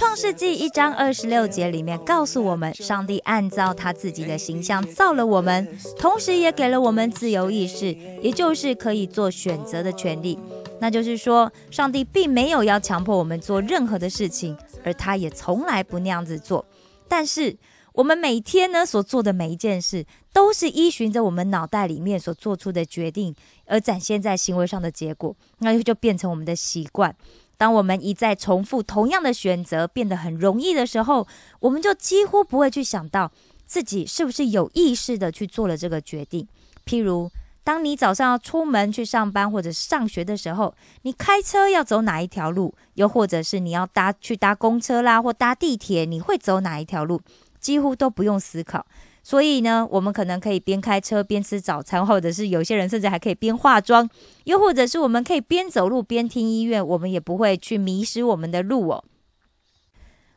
创世纪一章二十六节里面告诉我们，上帝按照他自己的形象造了我们，同时也给了我们自由意识，也就是可以做选择的权利。那就是说，上帝并没有要强迫我们做任何的事情，而他也从来不那样子做。但是我们每天呢所做的每一件事，都是依循着我们脑袋里面所做出的决定，而展现在行为上的结果，那就变成我们的习惯。当我们一再重复同样的选择变得很容易的时候，我们就几乎不会去想到自己是不是有意识的去做了这个决定。譬如，当你早上要出门去上班或者上学的时候，你开车要走哪一条路，又或者是你要搭去搭公车啦或搭地铁，你会走哪一条路，几乎都不用思考。所以呢，我们可能可以边开车边吃早餐，或者是有些人甚至还可以边化妆，又或者是我们可以边走路边听音乐，我们也不会去迷失我们的路哦。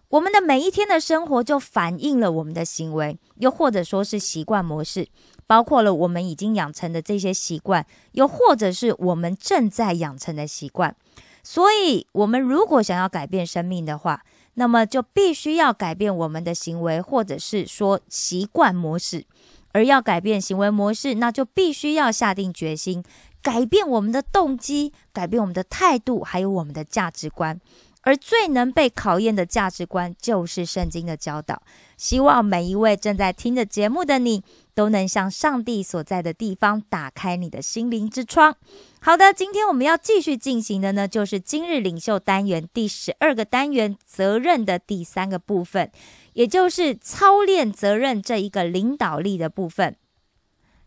我们的每一天的生活就反映了我们的行为，又或者说是习惯模式，包括了我们已经养成的这些习惯，又或者是我们正在养成的习惯。所以，我们如果想要改变生命的话，那么就必须要改变我们的行为，或者是说习惯模式。而要改变行为模式，那就必须要下定决心，改变我们的动机，改变我们的态度，还有我们的价值观。而最能被考验的价值观，就是圣经的教导。希望每一位正在听着节目的你，都能向上帝所在的地方打开你的心灵之窗。好的，今天我们要继续进行的呢，就是今日领袖单元第十二个单元——责任的第三个部分，也就是操练责任这一个领导力的部分。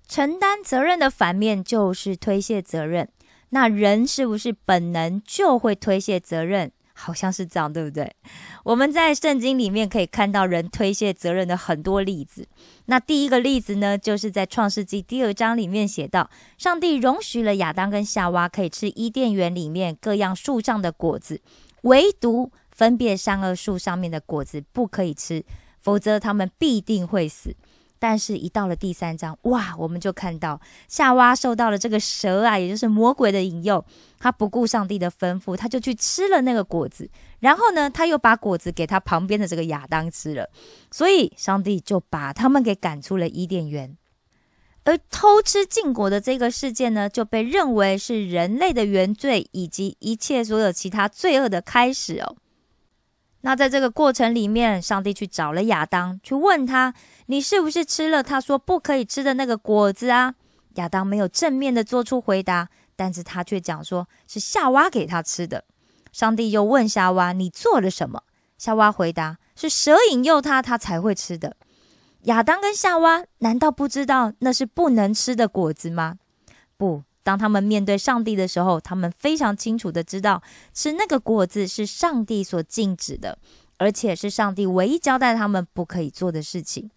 承担责任的反面就是推卸责任。那人是不是本能就会推卸责任？好像是这样，对不对？我们在圣经里面可以看到人推卸责任的很多例子。那第一个例子呢，就是在创世纪第二章里面写到，上帝容许了亚当跟夏娃可以吃伊甸园里面各样树上的果子，唯独分别善恶树上面的果子不可以吃，否则他们必定会死。但是，一到了第三章，哇，我们就看到夏娃受到了这个蛇啊，也就是魔鬼的引诱，他不顾上帝的吩咐，他就去吃了那个果子。然后呢，他又把果子给他旁边的这个亚当吃了，所以上帝就把他们给赶出了伊甸园。而偷吃禁果的这个事件呢，就被认为是人类的原罪以及一切所有其他罪恶的开始哦。那在这个过程里面，上帝去找了亚当，去问他：“你是不是吃了他说不可以吃的那个果子啊？”亚当没有正面的做出回答，但是他却讲说是夏娃给他吃的。上帝又问夏娃：“你做了什么？”夏娃回答：“是蛇引诱他，他才会吃的。”亚当跟夏娃难道不知道那是不能吃的果子吗？不。当他们面对上帝的时候，他们非常清楚的知道，吃那个果子是上帝所禁止的，而且是上帝唯一交代他们不可以做的事情。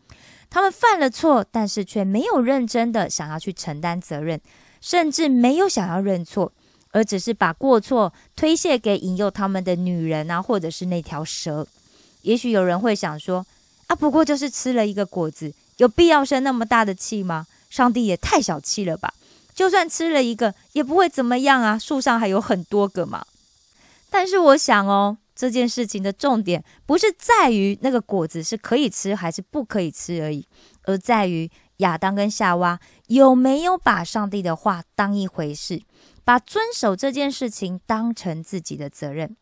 他们犯了错，但是却没有认真的想要去承担责任，甚至没有想要认错，而只是把过错推卸给引诱他们的女人啊，或者是那条蛇。也许有人会想说：啊，不过就是吃了一个果子，有必要生那么大的气吗？上帝也太小气了吧！就算吃了一个，也不会怎么样啊！树上还有很多个嘛。但是我想哦，这件事情的重点不是在于那个果子是可以吃还是不可以吃而已，而在于亚当跟夏娃有没有把上帝的话当一回事，把遵守这件事情当成自己的责任。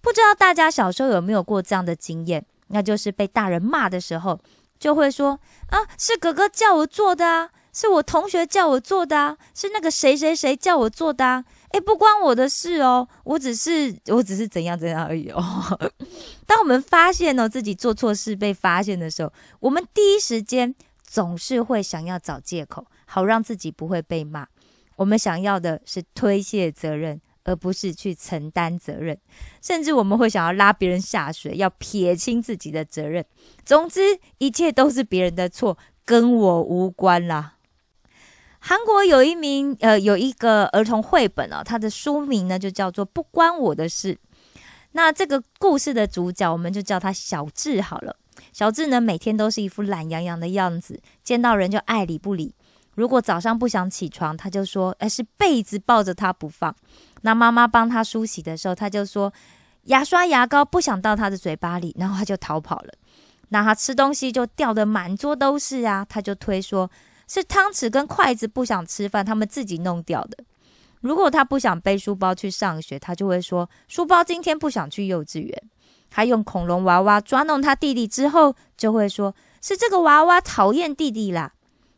不知道大家小时候有没有过这样的经验？那就是被大人骂的时候，就会说：“啊，是哥哥叫我做的啊。”是我同学叫我做的啊，是那个谁谁谁叫我做的啊，诶，不关我的事哦，我只是我只是怎样怎样而已哦。当我们发现哦自己做错事被发现的时候，我们第一时间总是会想要找借口，好让自己不会被骂。我们想要的是推卸责任，而不是去承担责任。甚至我们会想要拉别人下水，要撇清自己的责任。总之，一切都是别人的错，跟我无关啦。韩国有一名呃，有一个儿童绘本哦，它的书名呢就叫做《不关我的事》。那这个故事的主角，我们就叫他小智好了。小智呢，每天都是一副懒洋洋的样子，见到人就爱理不理。如果早上不想起床，他就说：“哎，是被子抱着他不放。”那妈妈帮他梳洗的时候，他就说：“牙刷牙膏不想到他的嘴巴里。”然后他就逃跑了。那他吃东西就掉的满桌都是啊，他就推说。是汤匙跟筷子不想吃饭，他们自己弄掉的。如果他不想背书包去上学，他就会说书包今天不想去幼稚园。他用恐龙娃娃抓弄他弟弟之后，就会说是这个娃娃讨厌弟弟啦。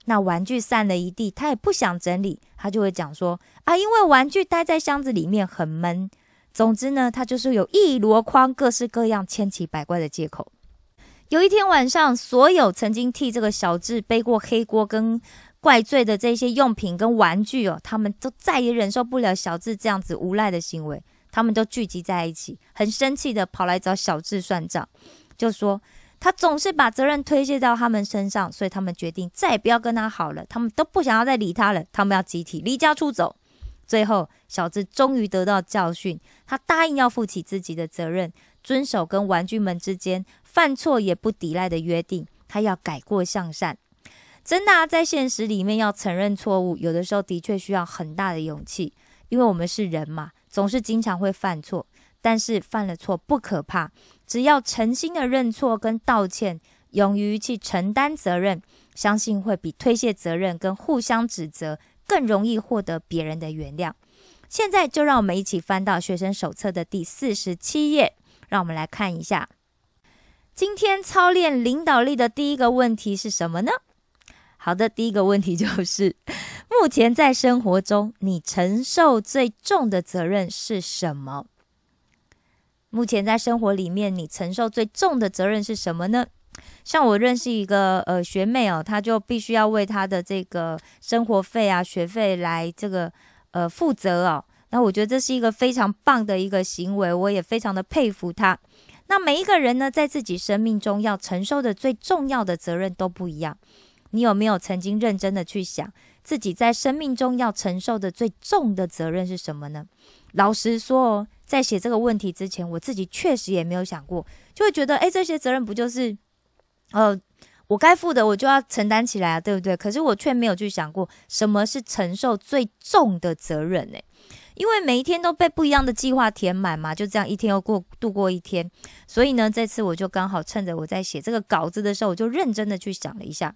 那玩具散了一地，他也不想整理，他就会讲说啊，因为玩具待在箱子里面很闷。总之呢，他就是有一箩筐各式各样千奇百怪的借口。有一天晚上，所有曾经替这个小智背过黑锅跟怪罪的这些用品跟玩具哦，他们都再也忍受不了小智这样子无赖的行为，他们都聚集在一起，很生气的跑来找小智算账，就说他总是把责任推卸到他们身上，所以他们决定再也不要跟他好了，他们都不想要再理他了，他们要集体离家出走。最后，小智终于得到教训，他答应要负起自己的责任，遵守跟玩具们之间。犯错也不抵赖的约定，他要改过向善。真的啊在现实里面要承认错误，有的时候的确需要很大的勇气，因为我们是人嘛，总是经常会犯错。但是犯了错不可怕，只要诚心的认错跟道歉，勇于去承担责任，相信会比推卸责任跟互相指责更容易获得别人的原谅。现在就让我们一起翻到学生手册的第四十七页，让我们来看一下。今天操练领导力的第一个问题是什么呢？好的，第一个问题就是：目前在生活中，你承受最重的责任是什么？目前在生活里面，你承受最重的责任是什么呢？像我认识一个呃学妹哦，她就必须要为她的这个生活费啊、学费来这个呃负责哦。那我觉得这是一个非常棒的一个行为，我也非常的佩服她。那每一个人呢，在自己生命中要承受的最重要的责任都不一样。你有没有曾经认真的去想，自己在生命中要承受的最重的责任是什么呢？老实说哦，在写这个问题之前，我自己确实也没有想过，就会觉得，哎，这些责任不就是，呃，我该负的，我就要承担起来啊，对不对？可是我却没有去想过，什么是承受最重的责任呢？因为每一天都被不一样的计划填满嘛，就这样一天又过度过一天，所以呢，这次我就刚好趁着我在写这个稿子的时候，我就认真的去想了一下，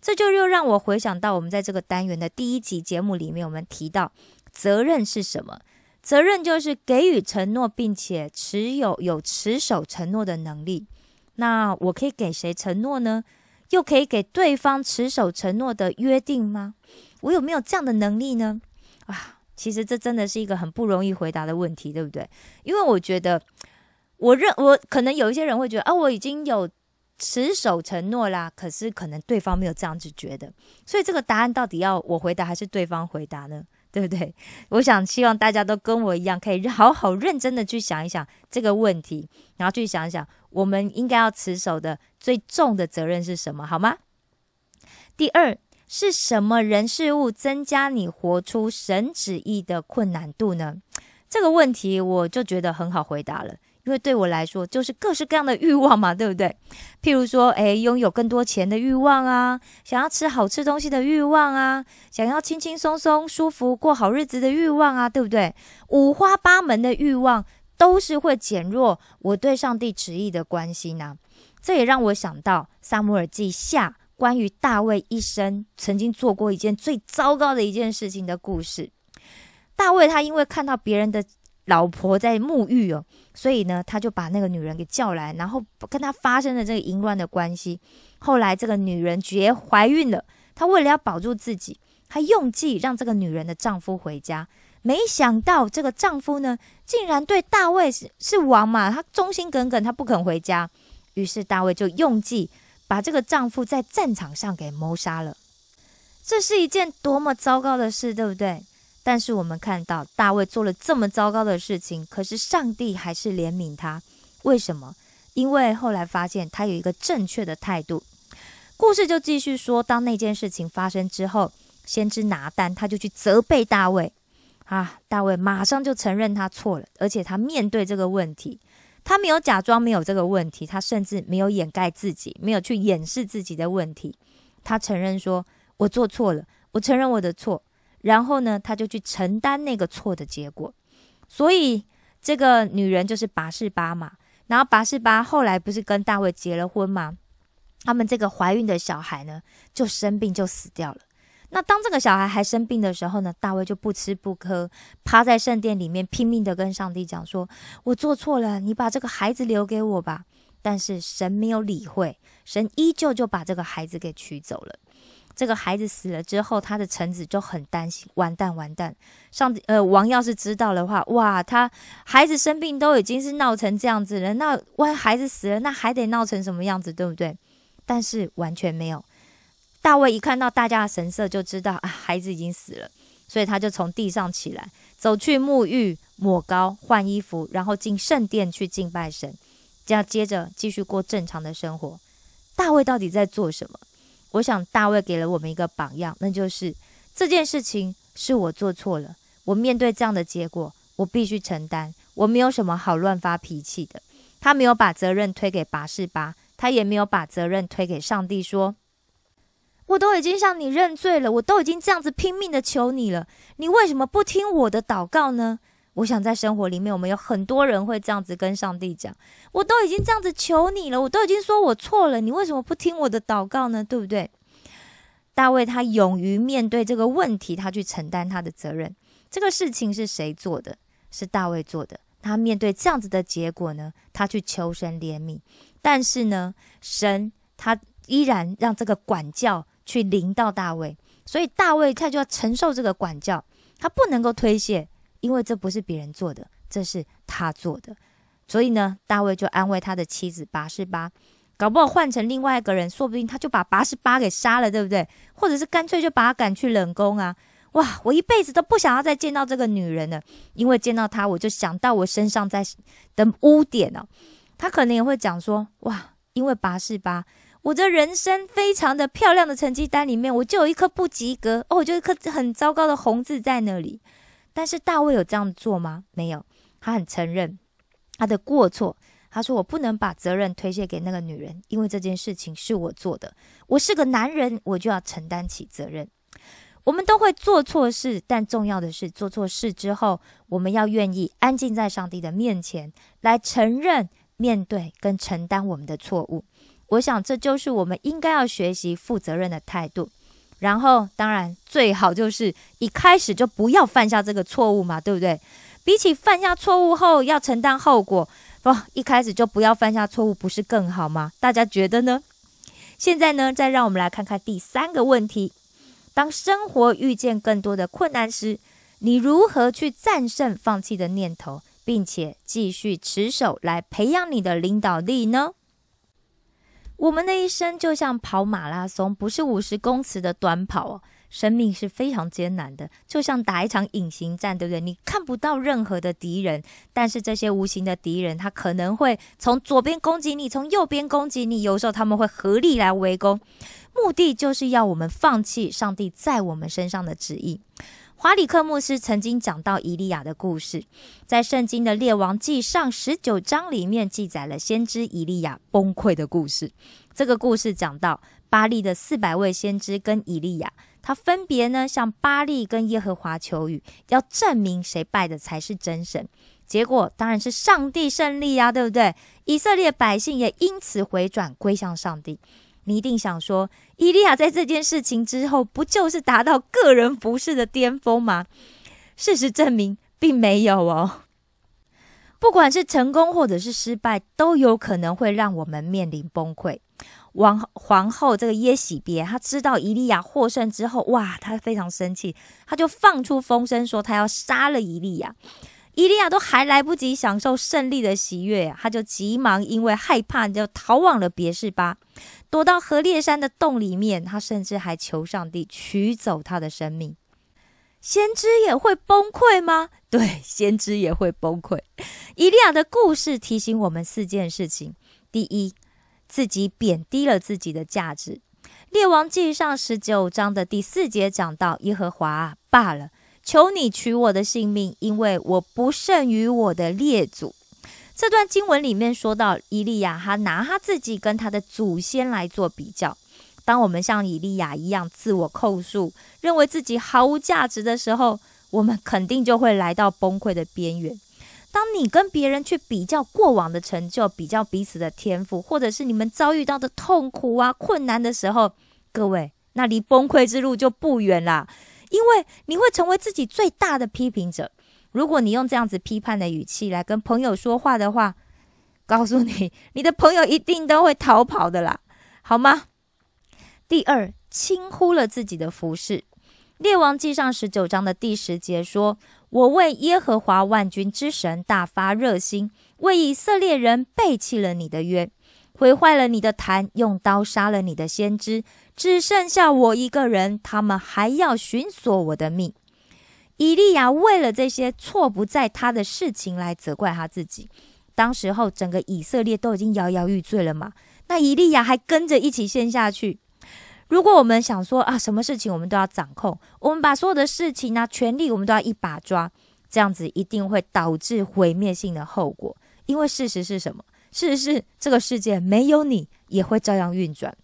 这就又让我回想到我们在这个单元的第一集节目里面，我们提到责任是什么？责任就是给予承诺，并且持有有持守承诺的能力。那我可以给谁承诺呢？又可以给对方持守承诺的约定吗？我有没有这样的能力呢？啊？其实这真的是一个很不容易回答的问题，对不对？因为我觉得，我认我可能有一些人会觉得啊，我已经有持守承诺啦，可是可能对方没有这样子觉得，所以这个答案到底要我回答还是对方回答呢？对不对？我想希望大家都跟我一样，可以好好认真的去想一想这个问题，然后去想一想我们应该要持守的最重的责任是什么，好吗？第二。是什么人事物增加你活出神旨意的困难度呢？这个问题我就觉得很好回答了，因为对我来说就是各式各样的欲望嘛，对不对？譬如说，诶，拥有更多钱的欲望啊，想要吃好吃东西的欲望啊，想要轻轻松松、舒服过好日子的欲望啊，对不对？五花八门的欲望都是会减弱我对上帝旨意的关心呐。这也让我想到《萨姆尔记下》。关于大卫一生曾经做过一件最糟糕的一件事情的故事。大卫他因为看到别人的老婆在沐浴哦，所以呢，他就把那个女人给叫来，然后跟他发生了这个淫乱的关系。后来这个女人觉怀孕了，他为了要保住自己，他用计让这个女人的丈夫回家。没想到这个丈夫呢，竟然对大卫是是王嘛，他忠心耿耿，他不肯回家。于是大卫就用计。把这个丈夫在战场上给谋杀了，这是一件多么糟糕的事，对不对？但是我们看到大卫做了这么糟糕的事情，可是上帝还是怜悯他。为什么？因为后来发现他有一个正确的态度。故事就继续说，当那件事情发生之后，先知拿单他就去责备大卫。啊，大卫马上就承认他错了，而且他面对这个问题，他没有假装没有这个问题，他甚至没有掩盖自己，没有去掩饰自己的问题。他承认说：“我做错了，我承认我的错。”然后呢，他就去承担那个错的结果。所以这个女人就是拔士巴嘛。然后拔士巴后来不是跟大卫结了婚吗？他们这个怀孕的小孩呢，就生病就死掉了。那当这个小孩还生病的时候呢，大卫就不吃不喝，趴在圣殿里面拼命的跟上帝讲说：“我做错了，你把这个孩子留给我吧。”但是神没有理会，神依旧就把这个孩子给取走了。这个孩子死了之后，他的臣子就很担心，完蛋完蛋！上帝呃，王要是知道的话，哇，他孩子生病都已经是闹成这样子了，那万孩子死了，那还得闹成什么样子，对不对？但是完全没有。大卫一看到大家的神色，就知道啊，孩子已经死了，所以他就从地上起来，走去沐浴、抹膏、换衣服，然后进圣殿去敬拜神，这样接着继续过正常的生活。大卫到底在做什么？我想大卫给了我们一个榜样，那就是这件事情是我做错了，我面对这样的结果，我必须承担，我没有什么好乱发脾气的。他没有把责任推给拔示巴，他也没有把责任推给上帝，说我都已经向你认罪了，我都已经这样子拼命的求你了，你为什么不听我的祷告呢？我想在生活里面，我们有很多人会这样子跟上帝讲：“我都已经这样子求你了，我都已经说我错了，你为什么不听我的祷告呢？对不对？”大卫他勇于面对这个问题，他去承担他的责任。这个事情是谁做的？是大卫做的。他面对这样子的结果呢，他去求神怜悯。但是呢，神他依然让这个管教去临到大卫，所以大卫他就要承受这个管教，他不能够推卸。因为这不是别人做的，这是他做的，所以呢，大卫就安慰他的妻子拔示巴，搞不好换成另外一个人，说不定他就把拔示巴给杀了，对不对？或者是干脆就把他赶去冷宫啊！哇，我一辈子都不想要再见到这个女人了，因为见到她，我就想到我身上在的污点哦。他可能也会讲说，哇，因为拔示巴，我这人生非常的漂亮的成绩单里面，我就有一颗不及格哦，我就一颗很糟糕的红字在那里。但是大卫有这样做吗？没有，他很承认他的过错。他说：“我不能把责任推卸给那个女人，因为这件事情是我做的。我是个男人，我就要承担起责任。我们都会做错事，但重要的是做错事之后，我们要愿意安静在上帝的面前，来承认、面对跟承担我们的错误。我想这就是我们应该要学习负责任的态度。”然后，当然最好就是一开始就不要犯下这个错误嘛，对不对？比起犯下错误后要承担后果，不，一开始就不要犯下错误，不是更好吗？大家觉得呢？现在呢，再让我们来看看第三个问题：当生活遇见更多的困难时，你如何去战胜放弃的念头，并且继续持守来培养你的领导力呢？我们的一生就像跑马拉松，不是五十公尺的短跑哦。生命是非常艰难的，就像打一场隐形战，对不对？你看不到任何的敌人，但是这些无形的敌人，他可能会从左边攻击你，从右边攻击你，有时候他们会合力来围攻，目的就是要我们放弃上帝在我们身上的旨意。华里克牧师曾经讲到以利亚的故事，在圣经的列王记上十九章里面记载了先知以利亚崩溃的故事。这个故事讲到巴利的四百位先知跟以利亚，他分别呢向巴利跟耶和华求雨，要证明谁拜的才是真神。结果当然是上帝胜利呀，对不对？以色列百姓也因此回转归向上帝。你一定想说，伊利亚在这件事情之后，不就是达到个人服饰的巅峰吗？事实证明，并没有哦。不管是成功或者是失败，都有可能会让我们面临崩溃。王皇后这个耶喜别，她知道伊利亚获胜之后，哇，她非常生气，她就放出风声说，她要杀了伊利亚。伊利亚都还来不及享受胜利的喜悦，他就急忙因为害怕就逃往了别是巴，躲到河烈山的洞里面。他甚至还求上帝取走他的生命。先知也会崩溃吗？对，先知也会崩溃。伊利亚的故事提醒我们四件事情：第一，自己贬低了自己的价值。列王记上十九章的第四节讲到：“耶和华罢了，求你取我的性命，因为我不胜于我的列祖。”这段经文里面说到，伊利亚他拿他自己跟他的祖先来做比较。当我们像以利亚一样自我控诉，认为自己毫无价值的时候，我们肯定就会来到崩溃的边缘。当你跟别人去比较过往的成就，比较彼此的天赋，或者是你们遭遇到的痛苦啊、困难的时候，各位，那离崩溃之路就不远啦。因为你会成为自己最大的批评者。如果你用这样子批判的语气来跟朋友说话的话，告诉你，你的朋友一定都会逃跑的啦，好吗？第二，轻忽了自己的服饰。列王记上十九章的第十节说：“我为耶和华万军之神大发热心，为以色列人背弃了你的约，毁坏了你的坛，用刀杀了你的先知，只剩下我一个人，他们还要寻索我的命。”以利亚为了这些错不在他的事情来责怪他自己。当时候，整个以色列都已经摇摇欲坠了嘛，那以利亚还跟着一起陷下去。如果我们想说啊，什么事情我们都要掌控，我们把所有的事情呢、权力我们都要一把抓，这样子一定会导致毁灭性的后果。因为事实是什么？事实是这个世界没有你也会照样运转。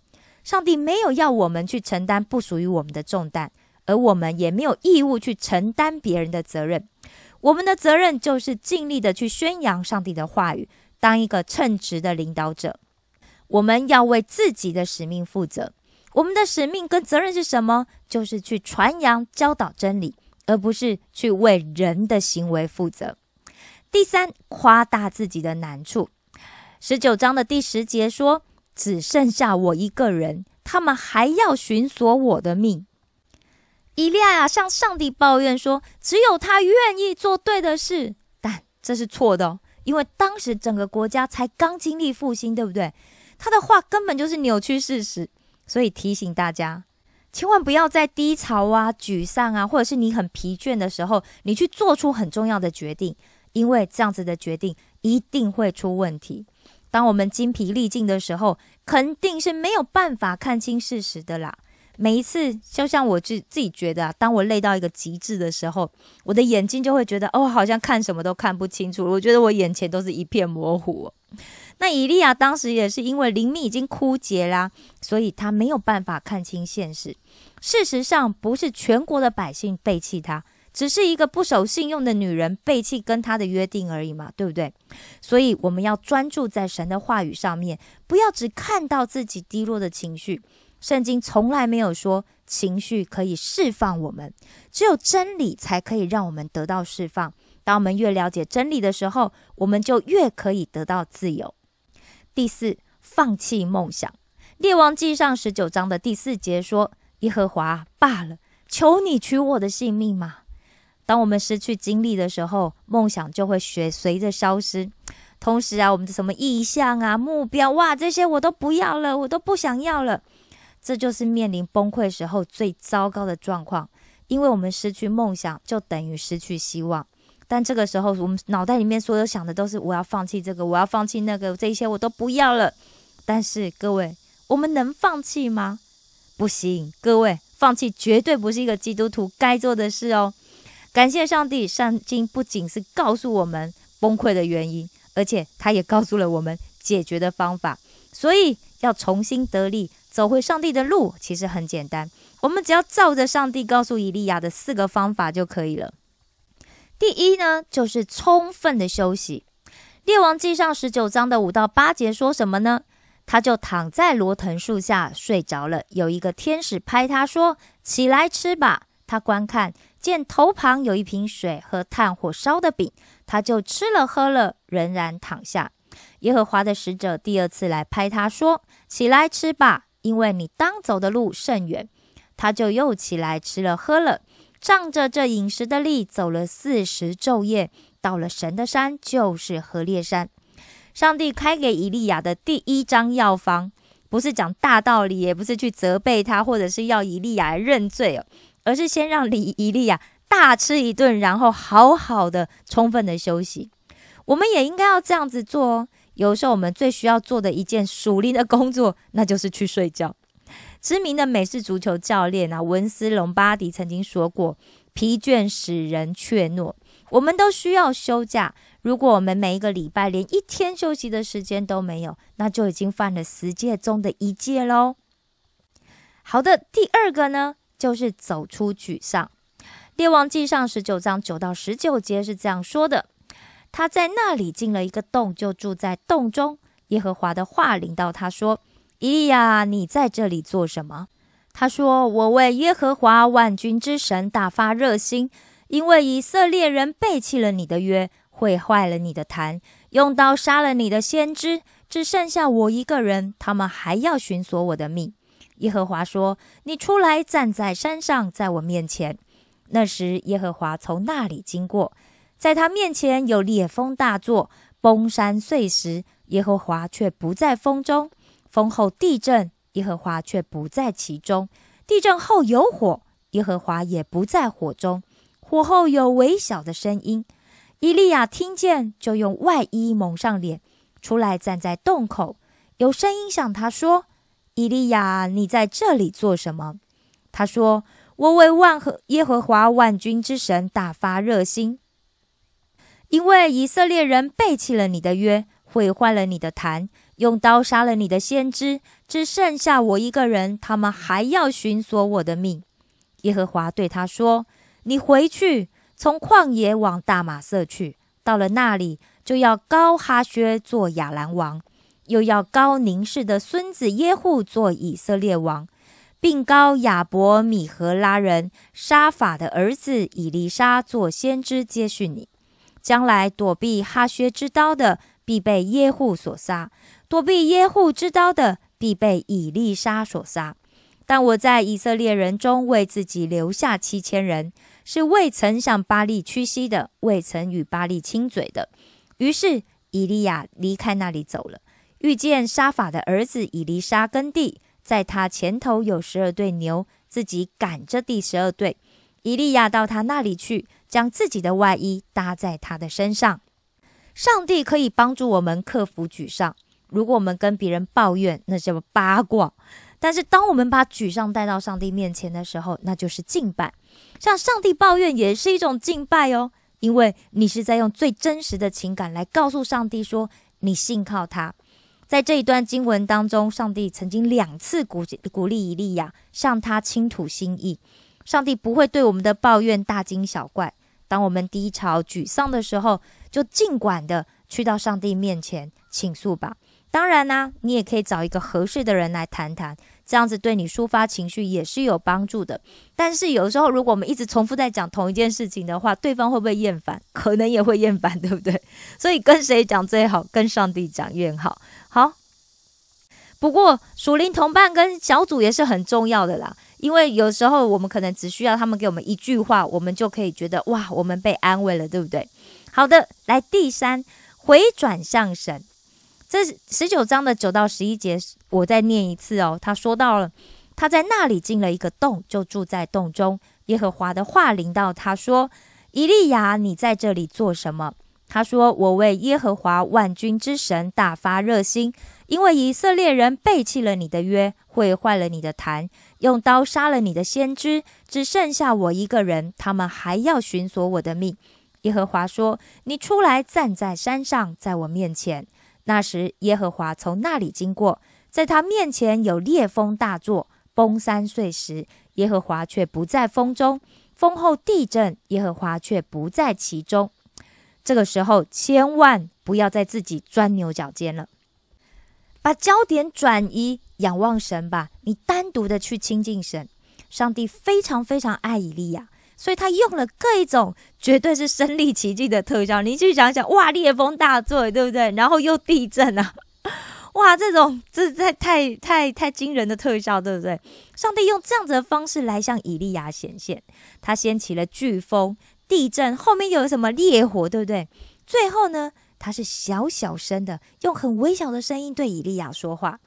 上帝没有要我们去承担不属于我们的重担，而我们也没有义务去承担别人的责任。我们的责任就是尽力的去宣扬上帝的话语，当一个称职的领导者。我们要为自己的使命负责。我们的使命跟责任是什么？就是去传扬、教导真理，而不是去为人的行为负责。第三，夸大自己的难处。十九章的第十节说：“只剩下我一个人，他们还要寻索我的命。”伊利亚向上帝抱怨说：“只有他愿意做对的事，但这是错的哦，因为当时整个国家才刚经历复兴，对不对？他的话根本就是扭曲事实。”所以提醒大家，千万不要在低潮啊、沮丧啊，或者是你很疲倦的时候，你去做出很重要的决定，因为这样子的决定一定会出问题。当我们精疲力尽的时候，肯定是没有办法看清事实的啦。每一次，就像我自自己觉得啊，当我累到一个极致的时候，我的眼睛就会觉得哦，好像看什么都看不清楚，我觉得我眼前都是一片模糊。那以利亚当时也是因为灵命已经枯竭啦，所以他没有办法看清现实。事实上，不是全国的百姓背弃他，只是一个不守信用的女人背弃跟他的约定而已嘛，对不对？所以我们要专注在神的话语上面，不要只看到自己低落的情绪。圣经从来没有说情绪可以释放我们，只有真理才可以让我们得到释放。当我们越了解真理的时候，我们就越可以得到自由。第四，放弃梦想。列王记上十九章的第四节说：“耶和华罢了，求你取我的性命嘛。”当我们失去精力的时候，梦想就会随随着消失。同时啊，我们的什么意向啊、目标哇，这些我都不要了，我都不想要了。这就是面临崩溃时候最糟糕的状况，因为我们失去梦想，就等于失去希望。但这个时候，我们脑袋里面所有想的都是我要放弃这个，我要放弃那个，这些我都不要了。但是各位，我们能放弃吗？不行，各位，放弃绝对不是一个基督徒该做的事哦。感谢上帝，圣经不仅是告诉我们崩溃的原因，而且他也告诉了我们解决的方法。所以要重新得力，走回上帝的路，其实很简单，我们只要照着上帝告诉以利亚的四个方法就可以了。第一呢，就是充分的休息。列王记上十九章的五到八节说什么呢？他就躺在罗藤树下睡着了。有一个天使拍他说：“起来吃吧。”他观看，见头旁有一瓶水和炭火烧的饼，他就吃了喝了，仍然躺下。耶和华的使者第二次来拍他说：“起来吃吧，因为你当走的路甚远。”他就又起来吃了喝了。仗着这饮食的力，走了四十昼夜，到了神的山，就是何烈山。上帝开给以利亚的第一张药方，不是讲大道理，也不是去责备他，或者是要以利亚认罪哦，而是先让以以利啊大吃一顿，然后好好的、充分的休息。我们也应该要这样子做哦。有时候我们最需要做的一件属灵的工作，那就是去睡觉。知名的美式足球教练啊，文斯·隆巴迪曾经说过：“疲倦使人怯懦。”我们都需要休假。如果我们每一个礼拜连一天休息的时间都没有，那就已经犯了十戒中的一戒喽。好的，第二个呢，就是走出沮丧。列王记上十九章九到十九节是这样说的：他在那里进了一个洞，就住在洞中。耶和华的话临到他说：“以利亚，你在这里做什么？”他说：“我为耶和华万军之神大发热心，因为以色列人背弃了你的约。”毁坏了你的坛，用刀杀了你的先知，只剩下我一个人。他们还要寻索我的命。耶和华说：“你出来站在山上，在我面前。”那时，耶和华从那里经过，在他面前有烈风大作，崩山碎石。耶和华却不在风中。风后地震，耶和华却不在其中。地震后有火，耶和华也不在火中。火后有微小的声音。伊利亚听见，就用外衣蒙上脸，出来站在洞口。有声音向他说：“伊利亚，你在这里做什么？”他说：“我为万和耶和华万军之神大发热心，因为以色列人背弃了你的约，毁坏了你的坛，用刀杀了你的先知，只剩下我一个人。他们还要寻索我的命。”耶和华对他说：“你回去。”从旷野往大马色去，到了那里，就要高哈薛做亚兰王，又要高宁氏的孙子耶户做以色列王，并高亚伯米和拉人沙法的儿子以利沙做先知接续你。将来躲避哈薛之刀的，必被耶户所杀；躲避耶户之刀的，必被以利沙所杀。但我在以色列人中为自己留下七千人。是未曾向巴利屈膝的，未曾与巴利亲嘴的。于是以利亚离开那里走了，遇见沙法的儿子以利沙耕地，在他前头有十二对牛，自己赶着第十二对。以利亚到他那里去，将自己的外衣搭在他的身上。上帝可以帮助我们克服沮丧。如果我们跟别人抱怨，那叫八卦；但是当我们把沮丧带到上帝面前的时候，那就是敬拜。向上帝抱怨也是一种敬拜哦，因为你是在用最真实的情感来告诉上帝说你信靠他。在这一段经文当中，上帝曾经两次鼓鼓励以利亚向他倾吐心意。上帝不会对我们的抱怨大惊小怪。当我们低潮沮丧的时候，就尽管的去到上帝面前倾诉吧。当然呢，你也可以找一个合适的人来谈谈。这样子对你抒发情绪也是有帮助的，但是有时候如果我们一直重复在讲同一件事情的话，对方会不会厌烦？可能也会厌烦，对不对？所以跟谁讲最好？跟上帝讲越好。好，不过属灵同伴跟小组也是很重要的啦，因为有时候我们可能只需要他们给我们一句话，我们就可以觉得哇，我们被安慰了，对不对？好的，来第三，回转向神。这十九章的九到十一节，我再念一次哦。他说到了，他在那里进了一个洞，就住在洞中。耶和华的话临到他说：“以利亚，你在这里做什么？”他说：“我为耶和华万军之神大发热心，因为以色列人背弃了你的约，毁坏了你的坛，用刀杀了你的先知，只剩下我一个人。他们还要寻索我的命。”耶和华说：“你出来站在山上，在我面前。”那时，耶和华从那里经过，在他面前有烈风大作，崩山碎石。耶和华却不在风中，风后地震，耶和华却不在其中。这个时候，千万不要在自己钻牛角尖了，把焦点转移，仰望神吧。你单独的去亲近神，上帝非常非常爱以利亚。所以他用了各一种绝对是身临其境的特效，你去想想，哇，烈风大作，对不对？然后又地震啊，哇，这种这太太太太惊人的特效，对不对？上帝用这样子的方式来向以利亚显现，他掀起了飓风、地震，后面有什么烈火，对不对？最后呢，他是小小声的，用很微小的声音对以利亚说话。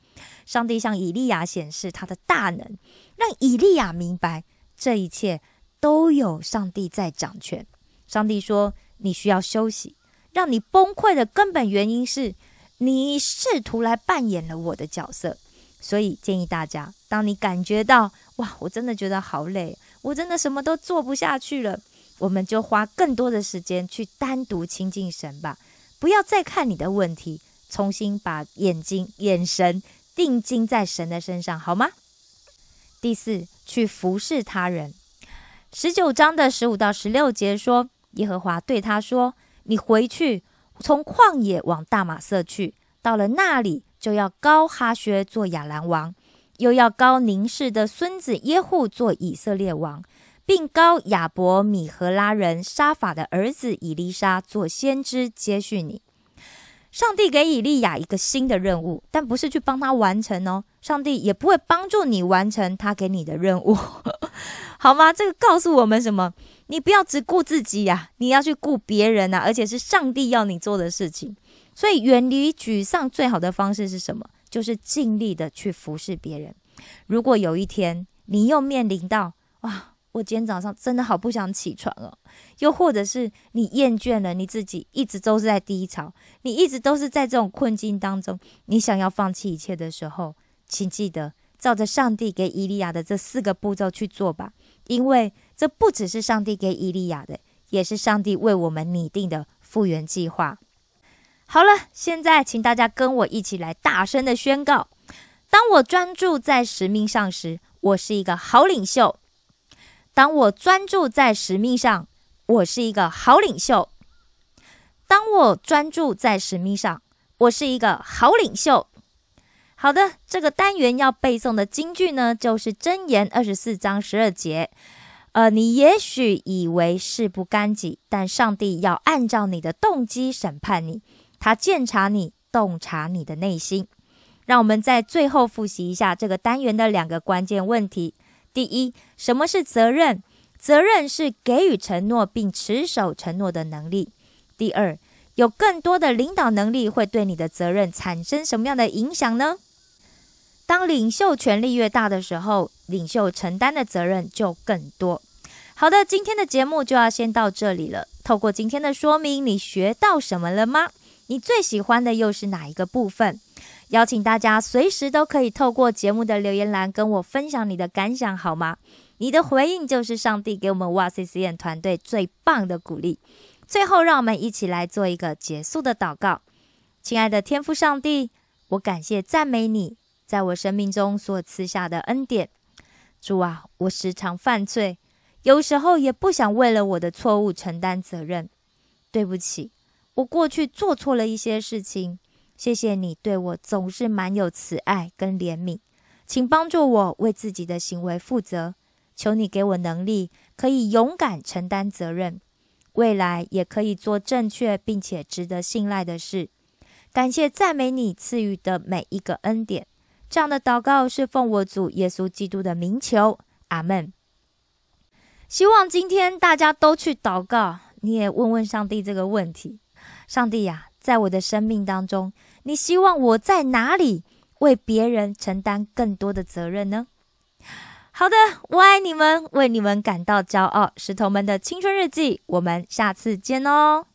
上帝向以利亚显示他的大能，让以利亚明白这一切。都有上帝在掌权。上帝说你需要休息，让你崩溃的根本原因是你试图来扮演了我的角色。所以建议大家，当你感觉到哇，我真的觉得好累，我真的什么都做不下去了，我们就花更多的时间去单独亲近神吧。不要再看你的问题，重新把眼睛、眼神定睛在神的身上，好吗？第四，去服侍他人。十九章的十五到十六节说，耶和华对他说：“你回去，从旷野往大马色去，到了那里。”就要高哈薛做亚兰王，又要高宁氏的孙子耶户做以色列王，并高亚伯米和拉人沙法的儿子以利沙做先知接续你。上帝给以利亚一个新的任务，但不是去帮他完成哦。上帝也不会帮助你完成他给你的任务，好吗？这个告诉我们什么？你不要只顾自己呀，你要去顾别人呐，而且是上帝要你做的事情。所以，远离沮丧最好的方式是什么？就是尽力的去服侍别人。如果有一天你又面临到哇，我今天早上真的好不想起床哦，又或者是你厌倦了你自己，一直都是在低潮，你一直都是在这种困境当中，你想要放弃一切的时候，请记得照着上帝给伊利亚的这四个步骤去做吧，因为这不只是上帝给以利亚的，也是上帝为我们拟定的复原计划。好了，现在请大家跟我一起来大声的宣告：当我专注在使命上时，我是一个好领袖；当我专注在使命上，我是一个好领袖；当我专注在使命上，我是一个好领袖。好的，这个单元要背诵的金句呢，就是箴言二十四章十二节。呃，你也许以为事不干己，但上帝要按照你的动机审判你。他鉴察你，洞察你的内心。让我们在最后复习一下这个单元的两个关键问题：第一，什么是责任？责任是给予承诺并持守承诺的能力。第二，有更多的领导能力会对你的责任产生什么样的影响呢？当领袖权力越大的时候，领袖承担的责任就更多。好的，今天的节目就要先到这里了。透过今天的说明，你学到什么了吗？你最喜欢的又是哪一个部分？邀请大家随时都可以透过节目的留言栏跟我分享你的感想，好吗？你的回应就是上帝给我们哇 C C N 团队最棒的鼓励。最后，让我们一起来做一个结束的祷告。亲爱的天父上帝，我感谢赞美你在我生命中所赐下的恩典。主啊，我时常犯罪，有时候也不想为了我的错误承担责任。对不起。我过去做错了一些事情，谢谢你对我总是满有慈爱跟怜悯，请帮助我为自己的行为负责。求你给我能力，可以勇敢承担责任，未来也可以做正确并且值得信赖的事。感谢赞美你赐予的每一个恩典。这样的祷告是奉我主耶稣基督的名求，阿门。希望今天大家都去祷告，你也问问上帝这个问题。上帝呀，在我的生命当中，你希望我在哪里为别人承担更多的责任呢？好的，我爱你们，为你们感到骄傲。石头们的青春日记，我们下次见哦。